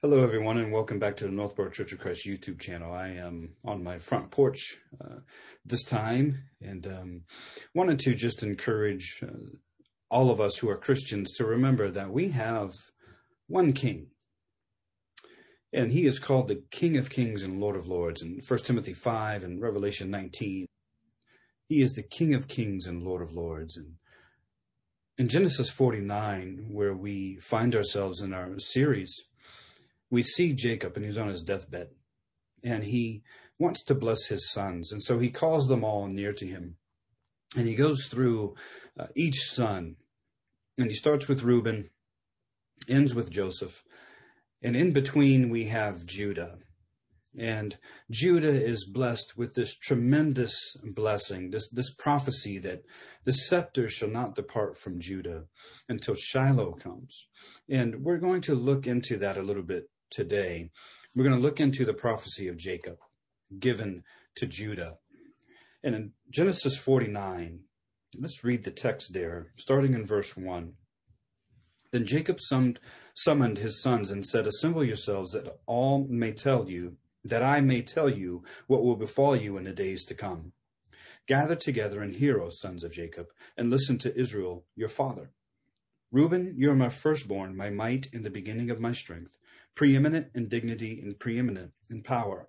Hello, everyone, and welcome back to the Northborough Church of Christ YouTube channel. I am on my front porch uh, this time and um, wanted to just encourage uh, all of us who are Christians to remember that we have one King. And he is called the King of Kings and Lord of Lords in 1 Timothy 5 and Revelation 19. He is the King of Kings and Lord of Lords. And in Genesis 49, where we find ourselves in our series, we see Jacob and he's on his deathbed and he wants to bless his sons. And so he calls them all near to him and he goes through uh, each son and he starts with Reuben, ends with Joseph. And in between we have Judah. And Judah is blessed with this tremendous blessing, this, this prophecy that the scepter shall not depart from Judah until Shiloh comes. And we're going to look into that a little bit today, we're going to look into the prophecy of Jacob given to Judah. And in Genesis 49, let's read the text there, starting in verse 1. Then Jacob summoned, summoned his sons and said, Assemble yourselves that all may tell you, that I may tell you what will befall you in the days to come. Gather together and hear, O sons of Jacob, and listen to Israel, your father. Reuben, you are my firstborn, my might in the beginning of my strength preeminent in dignity and preeminent in power.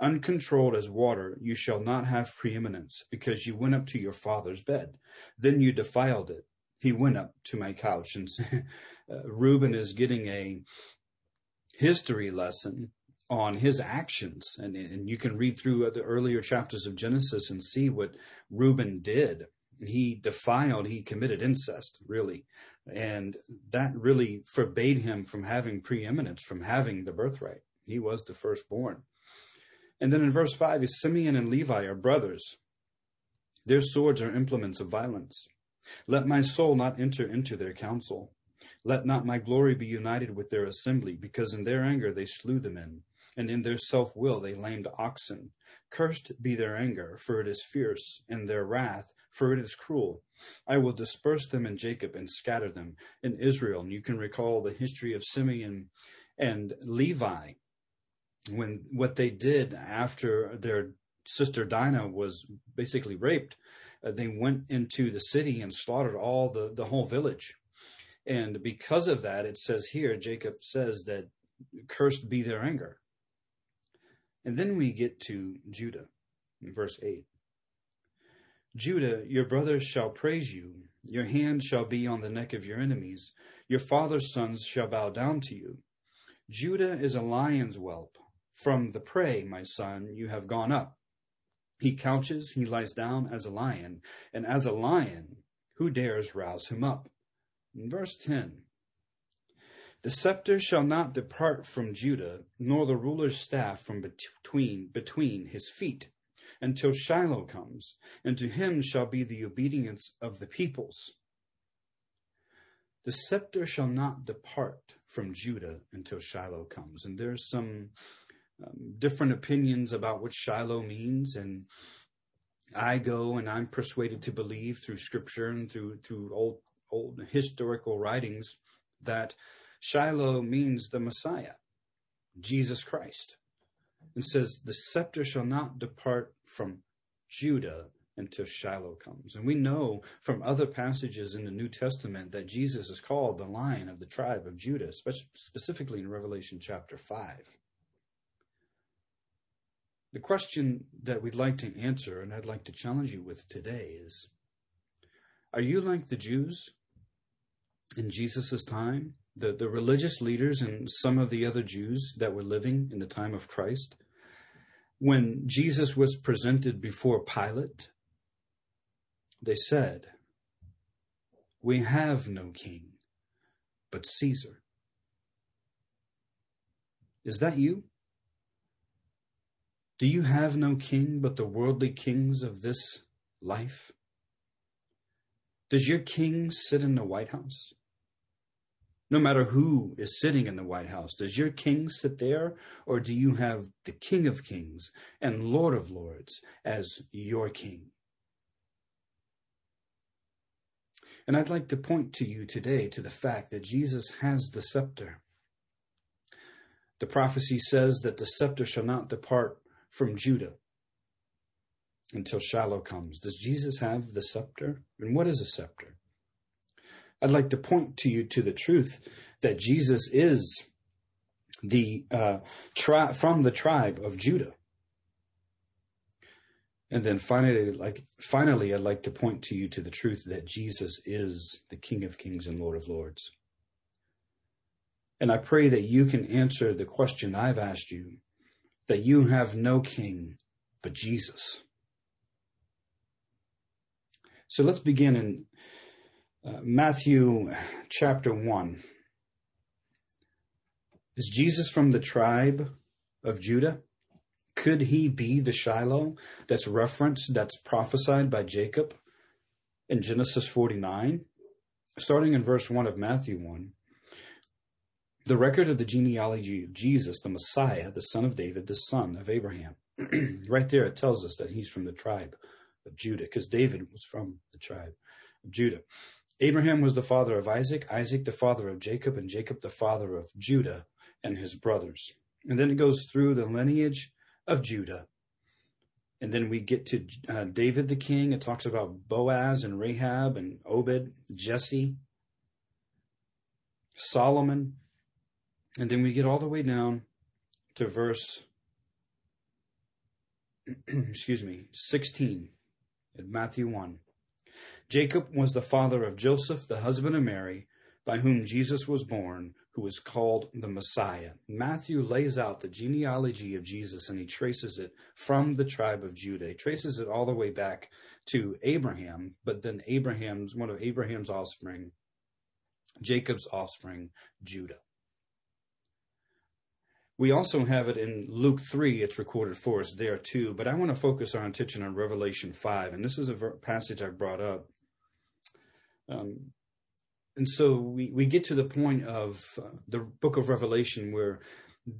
Uncontrolled as water, you shall not have preeminence, because you went up to your father's bed. Then you defiled it. He went up to my couch. And uh, Reuben is getting a history lesson on his actions. And, and you can read through the earlier chapters of Genesis and see what Reuben did. He defiled, he committed incest, really. And that really forbade him from having preeminence, from having the birthright. He was the firstborn. And then in verse 5 is Simeon and Levi are brothers. Their swords are implements of violence. Let my soul not enter into their council. Let not my glory be united with their assembly, because in their anger they slew the men, and in their self will they lamed oxen. Cursed be their anger, for it is fierce, and their wrath, for it is cruel. I will disperse them in Jacob and scatter them in Israel. And you can recall the history of Simeon and Levi when what they did after their sister Dinah was basically raped. Uh, they went into the city and slaughtered all the, the whole village. And because of that, it says here, Jacob says that cursed be their anger. And then we get to Judah in verse 8. Judah, your brothers shall praise you. Your hand shall be on the neck of your enemies. Your father's sons shall bow down to you. Judah is a lion's whelp. From the prey, my son, you have gone up. He couches, he lies down as a lion, and as a lion, who dares rouse him up? Verse 10 The scepter shall not depart from Judah, nor the ruler's staff from between, between his feet until Shiloh comes, and to him shall be the obedience of the peoples. The scepter shall not depart from Judah until Shiloh comes. And there's some um, different opinions about what Shiloh means. And I go and I'm persuaded to believe through scripture and through, through old, old historical writings that Shiloh means the Messiah, Jesus Christ and says, The scepter shall not depart from Judah until Shiloh comes. And we know from other passages in the New Testament that Jesus is called the lion of the tribe of Judah, specifically in Revelation chapter 5. The question that we'd like to answer, and I'd like to challenge you with today, is Are you like the Jews in Jesus' time? The, the religious leaders and some of the other Jews that were living in the time of Christ, when Jesus was presented before Pilate, they said, We have no king but Caesar. Is that you? Do you have no king but the worldly kings of this life? Does your king sit in the White House? No matter who is sitting in the White House. Does your king sit there, or do you have the King of Kings and Lord of Lords as your king? And I'd like to point to you today to the fact that Jesus has the scepter. The prophecy says that the scepter shall not depart from Judah until Shiloh comes. Does Jesus have the scepter? And what is a scepter? I'd like to point to you to the truth that Jesus is the uh, tri- from the tribe of Judah. And then finally, like finally, I'd like to point to you to the truth that Jesus is the King of Kings and Lord of Lords. And I pray that you can answer the question I've asked you, that you have no king but Jesus. So let's begin in uh, Matthew chapter 1. Is Jesus from the tribe of Judah? Could he be the Shiloh that's referenced, that's prophesied by Jacob in Genesis 49? Starting in verse 1 of Matthew 1. The record of the genealogy of Jesus, the Messiah, the son of David, the son of Abraham. right there, it tells us that he's from the tribe of Judah, because David was from the tribe of Judah. Abraham was the father of Isaac, Isaac the father of Jacob, and Jacob the father of Judah and his brothers. And then it goes through the lineage of Judah. And then we get to uh, David the king. It talks about Boaz and Rahab and Obed, Jesse, Solomon. And then we get all the way down to verse, excuse me, 16 in Matthew 1. Jacob was the father of Joseph, the husband of Mary, by whom Jesus was born, who is called the Messiah. Matthew lays out the genealogy of Jesus and he traces it from the tribe of Judah. He traces it all the way back to Abraham, but then Abraham's one of Abraham's offspring, Jacob's offspring, Judah. We also have it in Luke 3, it's recorded for us there too, but I want to focus our attention on Revelation 5, and this is a passage I brought up. Um, and so we, we get to the point of uh, the book of Revelation where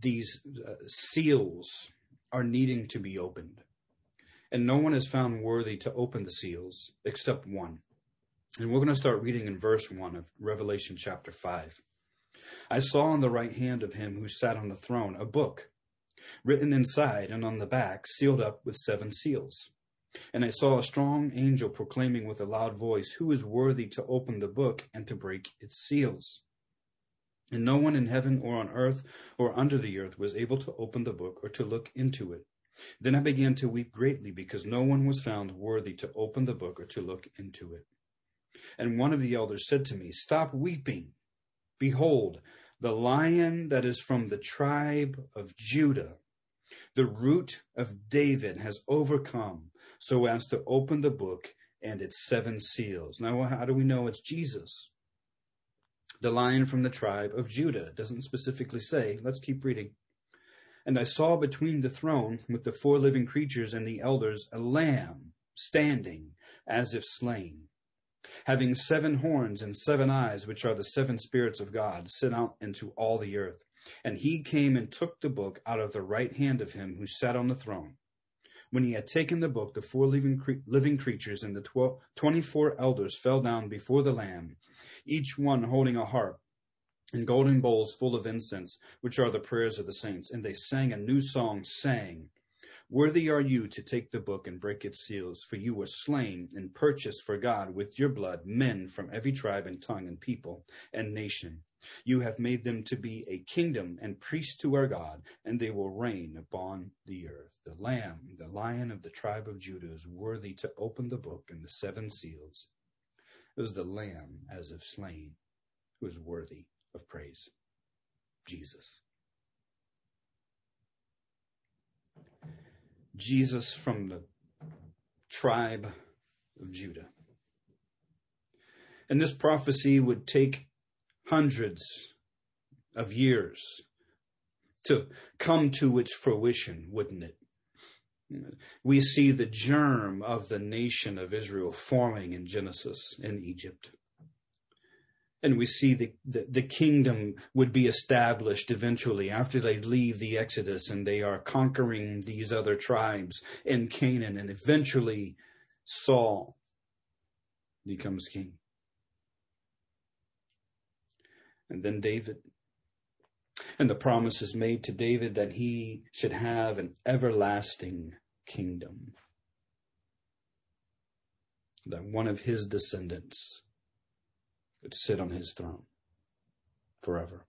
these uh, seals are needing to be opened. And no one is found worthy to open the seals except one. And we're going to start reading in verse 1 of Revelation chapter 5. I saw on the right hand of him who sat on the throne a book, written inside and on the back, sealed up with seven seals. And I saw a strong angel proclaiming with a loud voice, Who is worthy to open the book and to break its seals? And no one in heaven or on earth or under the earth was able to open the book or to look into it. Then I began to weep greatly because no one was found worthy to open the book or to look into it. And one of the elders said to me, Stop weeping. Behold, the lion that is from the tribe of Judah, the root of David, has overcome so as to open the book and its seven seals. Now, how do we know it's Jesus? The lion from the tribe of Judah doesn't specifically say. Let's keep reading. And I saw between the throne with the four living creatures and the elders a lamb standing as if slain, having seven horns and seven eyes, which are the seven spirits of God, sent out into all the earth. And he came and took the book out of the right hand of him who sat on the throne. When he had taken the book, the four living, cre- living creatures and the tw- 24 elders fell down before the Lamb, each one holding a harp and golden bowls full of incense, which are the prayers of the saints. And they sang a new song, saying, Worthy are you to take the book and break its seals, for you were slain and purchased for God with your blood men from every tribe and tongue and people and nation you have made them to be a kingdom and priests to our God, and they will reign upon the earth. The Lamb, the Lion of the tribe of Judah, is worthy to open the book and the seven seals. It was the Lamb, as if slain, who is worthy of praise. Jesus. Jesus from the tribe of Judah. And this prophecy would take hundreds of years to come to its fruition, wouldn't it? We see the germ of the nation of Israel forming in Genesis in Egypt. And we see the, the, the, kingdom would be established eventually after they leave the Exodus and they are conquering these other tribes in Canaan. And eventually Saul becomes king. and then David. And the promise is made to David that he should have an everlasting kingdom. That one of his descendants would sit on his throne forever.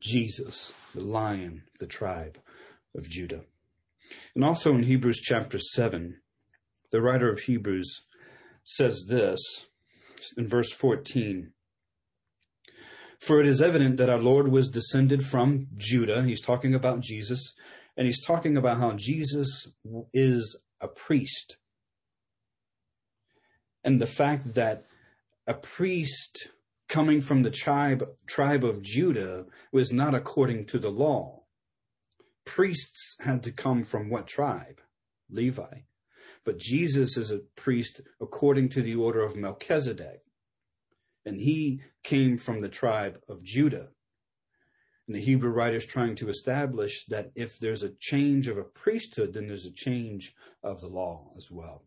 Jesus, the lion, the tribe of Judah. And also in Hebrews chapter 7, the writer of Hebrews says this in verse 14 For it is evident that our Lord was descended from Judah. He's talking about Jesus, and he's talking about how Jesus is a priest. And the fact that a priest coming from the tribe, tribe of Judah was not according to the law. Priests had to come from what tribe? Levi. But Jesus is a priest according to the order of Melchizedek. And he came from the tribe of Judah. And the Hebrew writer is trying to establish that if there's a change of a priesthood, then there's a change of the law as well.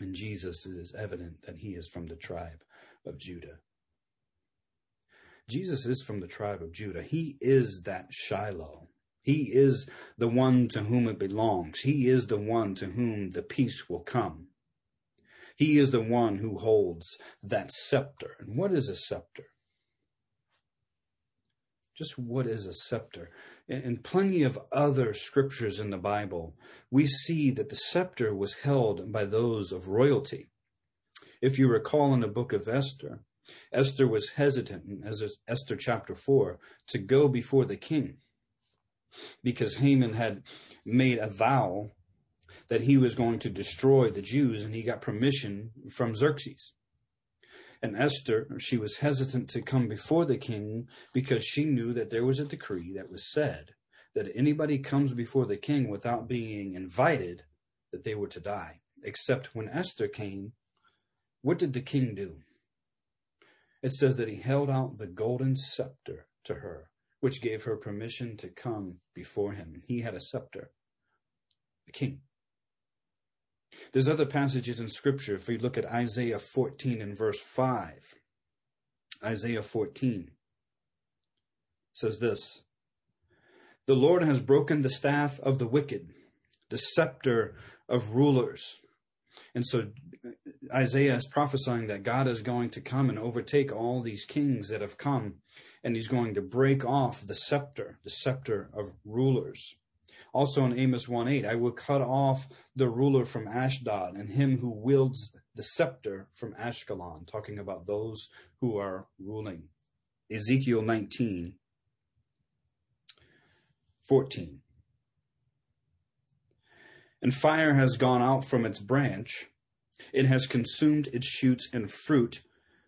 And Jesus is evident that he is from the tribe of Judah. Jesus is from the tribe of Judah. He is that Shiloh. He is the one to whom it belongs. He is the one to whom the peace will come. He is the one who holds that scepter. And what is a scepter? Just what is a scepter? In plenty of other scriptures in the Bible, we see that the scepter was held by those of royalty. If you recall in the book of Esther, Esther was hesitant, as Esther chapter 4, to go before the king because Haman had made a vow that he was going to destroy the Jews and he got permission from Xerxes. And Esther, she was hesitant to come before the king because she knew that there was a decree that was said that anybody comes before the king without being invited, that they were to die. Except when Esther came, what did the king do? It says that he held out the golden scepter to her, which gave her permission to come before him. He had a scepter, a king. There's other passages in Scripture. If we look at Isaiah 14 and verse 5, Isaiah 14 says this The Lord has broken the staff of the wicked, the scepter of rulers. And so uh, Isaiah is prophesying that God is going to come and overtake all these kings that have come, and he's going to break off the scepter, the scepter of rulers. Also in Amos 1 8, I will cut off the ruler from Ashdod and him who wields the scepter from Ashkelon, talking about those who are ruling. Ezekiel 19 14. And fire has gone out from its branch it has consumed its shoots and fruit,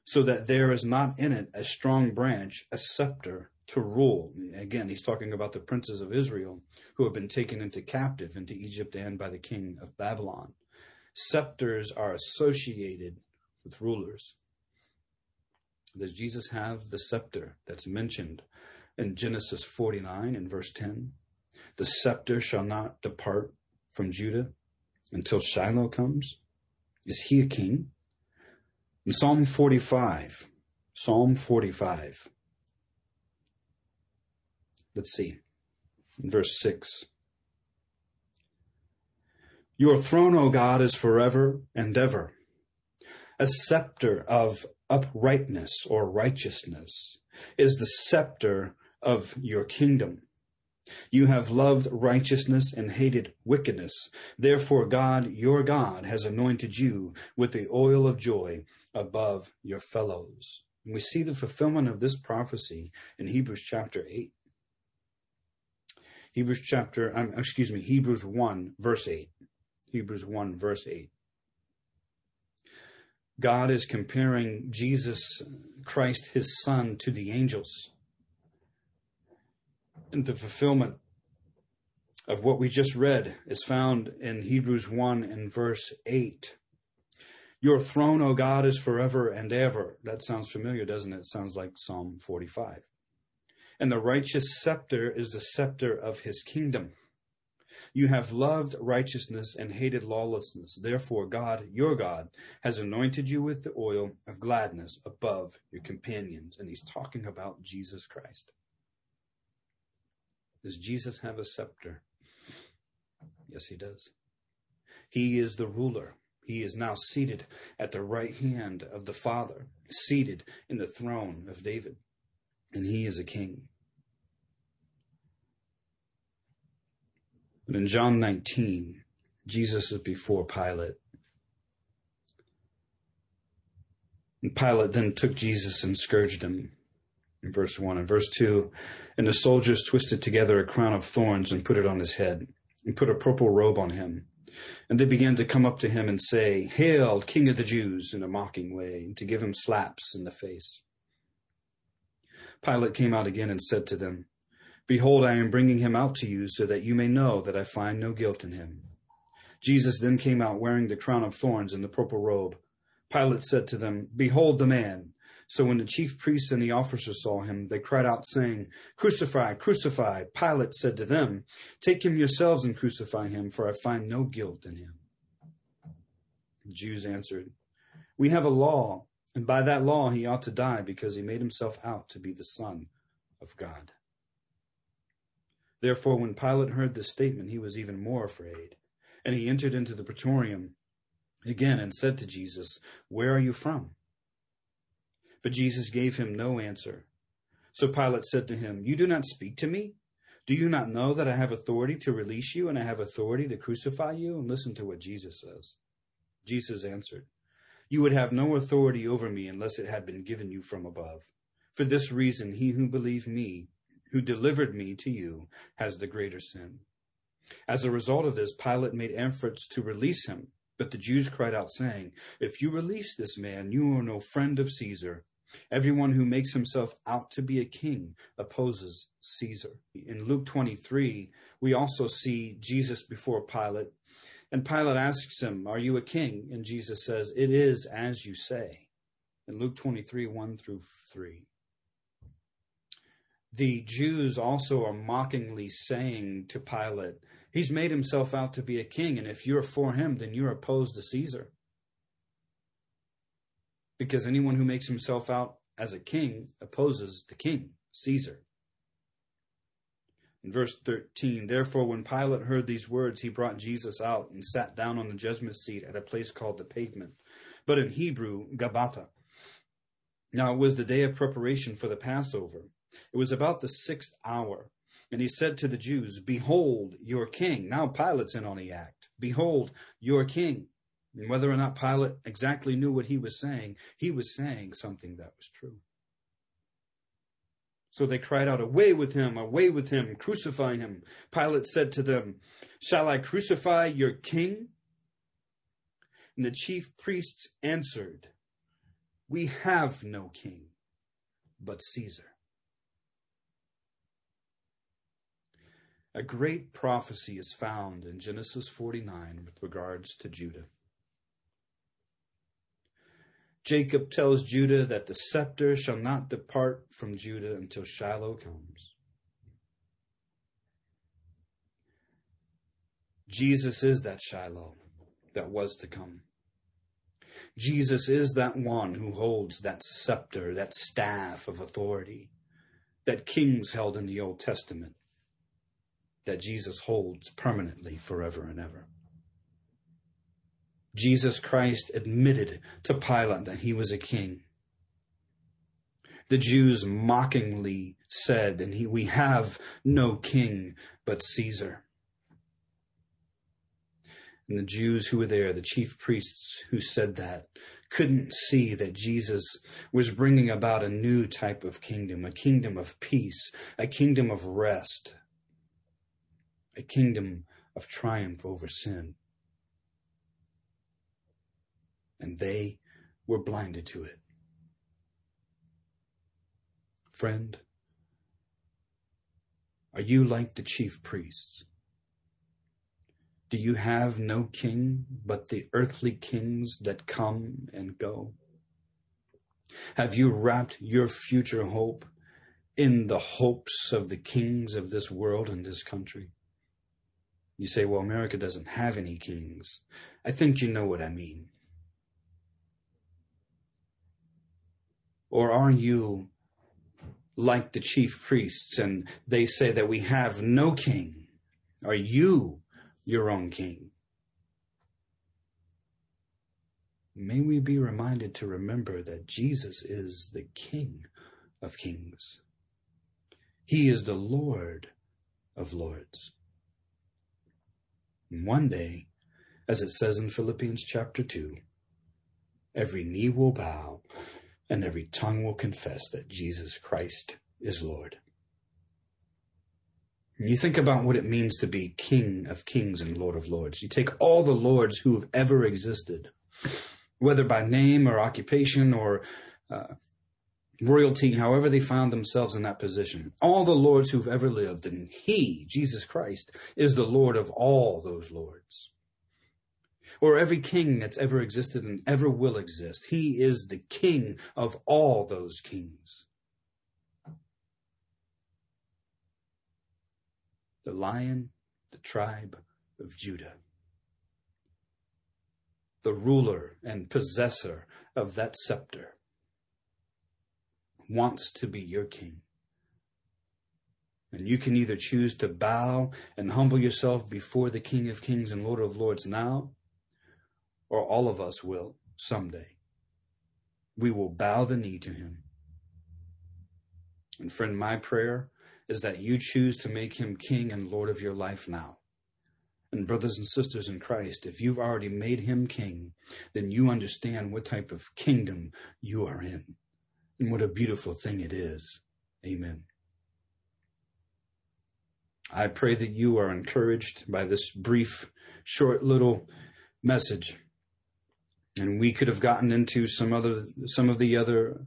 so that there is not in it a strong branch, a scepter to rule. Again, he's talking about the princes of Israel who have been taken into captive into Egypt and by the king of Babylon. Scepters are associated with rulers. Does Jesus have the scepter that's mentioned in Genesis 49 and verse 10? The scepter shall not depart from Judah until Shiloh comes. Is he a king? In Psalm 45, Psalm 45, let's see, in verse 6. Your throne, O God, is forever and ever. A scepter of uprightness or righteousness is the scepter of your kingdom. You have loved righteousness and hated wickedness. Therefore, God, your God, has anointed you with the oil of joy above your fellows. And we see the fulfillment of this prophecy in Hebrews chapter 8. Hebrews chapter, um, excuse me, Hebrews 1, verse 8. Hebrews 1, verse 8. God is comparing Jesus Christ, his son, to the angels and the fulfillment of what we just read is found in Hebrews 1 and verse 8. Your throne, O God, is forever and ever. That sounds familiar, doesn't it? it? Sounds like Psalm 45. And the righteous scepter is the scepter of his kingdom. You have loved righteousness and hated lawlessness. Therefore, God, your God, has anointed you with the oil of gladness above your companions. And he's talking about Jesus Christ. Does Jesus have a scepter? Yes, he does. He is the ruler. He is now seated at the right hand of the Father, seated in the throne of David. And he is a king. But in John 19, Jesus is before Pilate. And Pilate then took Jesus and scourged him. In verse 1 and verse 2, and the soldiers twisted together a crown of thorns and put it on his head, and put a purple robe on him. And they began to come up to him and say, Hail, King of the Jews, in a mocking way, and to give him slaps in the face. Pilate came out again and said to them, Behold, I am bringing him out to you so that you may know that I find no guilt in him. Jesus then came out wearing the crown of thorns and the purple robe. Pilate said to them, Behold the man. So when the chief priests and the officers saw him, they cried out, saying, Crucify, crucify. Pilate said to them, Take him yourselves and crucify him, for I find no guilt in him. The Jews answered, We have a law, and by that law he ought to die, because he made himself out to be the Son of God. Therefore, when Pilate heard this statement, he was even more afraid. And he entered into the praetorium again and said to Jesus, Where are you from? But Jesus gave him no answer. So Pilate said to him, You do not speak to me? Do you not know that I have authority to release you and I have authority to crucify you? And listen to what Jesus says. Jesus answered, You would have no authority over me unless it had been given you from above. For this reason, he who believed me who delivered me to you has the greater sin. As a result of this, Pilate made efforts to release him, but the Jews cried out, saying, If you release this man, you are no friend of Caesar. Everyone who makes himself out to be a king opposes Caesar. In Luke 23, we also see Jesus before Pilate, and Pilate asks him, Are you a king? And Jesus says, It is as you say. In Luke 23, 1 through 3 the Jews also are mockingly saying to Pilate, He's made himself out to be a king, and if you're for him, then you're opposed to Caesar. Because anyone who makes himself out as a king opposes the king, Caesar. In verse 13, therefore, when Pilate heard these words, he brought Jesus out and sat down on the judgment seat at a place called the pavement, but in Hebrew, Gabbatha. Now it was the day of preparation for the Passover. It was about the sixth hour. And he said to the Jews, Behold your king. Now Pilate's in on the act. Behold your king. And whether or not Pilate exactly knew what he was saying, he was saying something that was true. So they cried out, Away with him, away with him, crucify him. Pilate said to them, Shall I crucify your king? And the chief priests answered, We have no king but Caesar. A great prophecy is found in Genesis 49 with regards to Judah. Jacob tells Judah that the scepter shall not depart from Judah until Shiloh comes. Jesus is that Shiloh that was to come. Jesus is that one who holds that scepter, that staff of authority that kings held in the Old Testament that Jesus holds permanently forever and ever. Jesus Christ admitted to Pilate that he was a king. The Jews mockingly said, and he, we have no king but Caesar. And the Jews who were there, the chief priests who said that, couldn't see that Jesus was bringing about a new type of kingdom, a kingdom of peace, a kingdom of rest, a kingdom of triumph over sin. And they were blinded to it. Friend, are you like the chief priests? Do you have no king but the earthly kings that come and go? Have you wrapped your future hope in the hopes of the kings of this world and this country? You say, well, America doesn't have any kings. I think you know what I mean. Or are you like the chief priests and they say that we have no king? Are you your own king? May we be reminded to remember that Jesus is the King of kings. He is the Lord of lords. One day, as it says in Philippians chapter 2, every knee will bow and every tongue will confess that Jesus Christ is Lord. You think about what it means to be King of kings and Lord of lords. You take all the lords who have ever existed, whether by name or occupation or uh, royalty, however they found themselves in that position, all the lords who've ever lived, and He, Jesus Christ, is the Lord of all those lords or every king that's ever existed and ever will exist. He is the king of all those kings. The lion, the tribe of Judah. The ruler and possessor of that scepter wants to be your king. And you can either choose to bow and humble yourself before the King of Kings and Lord of Lords now, or all of us will someday. We will bow the knee to him. And friend, my prayer is that you choose to make him king and Lord of your life now. And brothers and sisters in Christ, if you've already made him king, then you understand what type of kingdom you are in. And what a beautiful thing it is. Amen. I pray that you are encouraged by this brief, short little message and we could have gotten into some other some of the other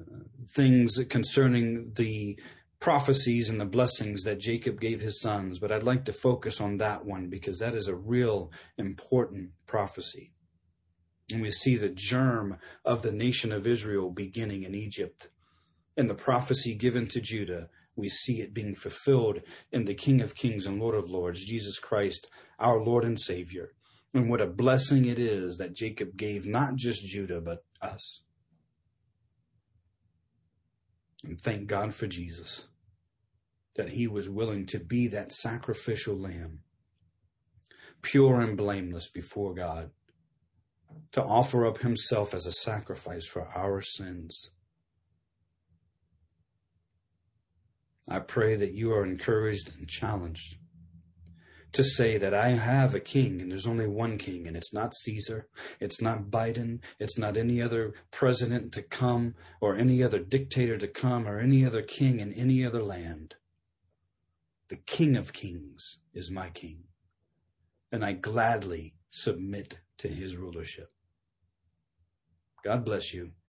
uh, things concerning the prophecies and the blessings that Jacob gave his sons, but I'd like to focus on that one because that is a real important prophecy. And we see the germ of the nation of Israel beginning in Egypt. And the prophecy given to Judah, we see it being fulfilled in the King of Kings and Lord of Lords, Jesus Christ, our Lord and Savior. And what a blessing it is that Jacob gave not just Judah, but us. And thank God for Jesus, that he was willing to be that sacrificial lamb, pure and blameless before God, to offer up himself as a sacrifice for our sins. I pray that you are encouraged and challenged to say that I have a king and there's only one king and it's not Caesar, it's not Biden, it's not any other president to come or any other dictator to come or any other king in any other land. The King of Kings is my king, and I gladly submit to his rulership. God bless you.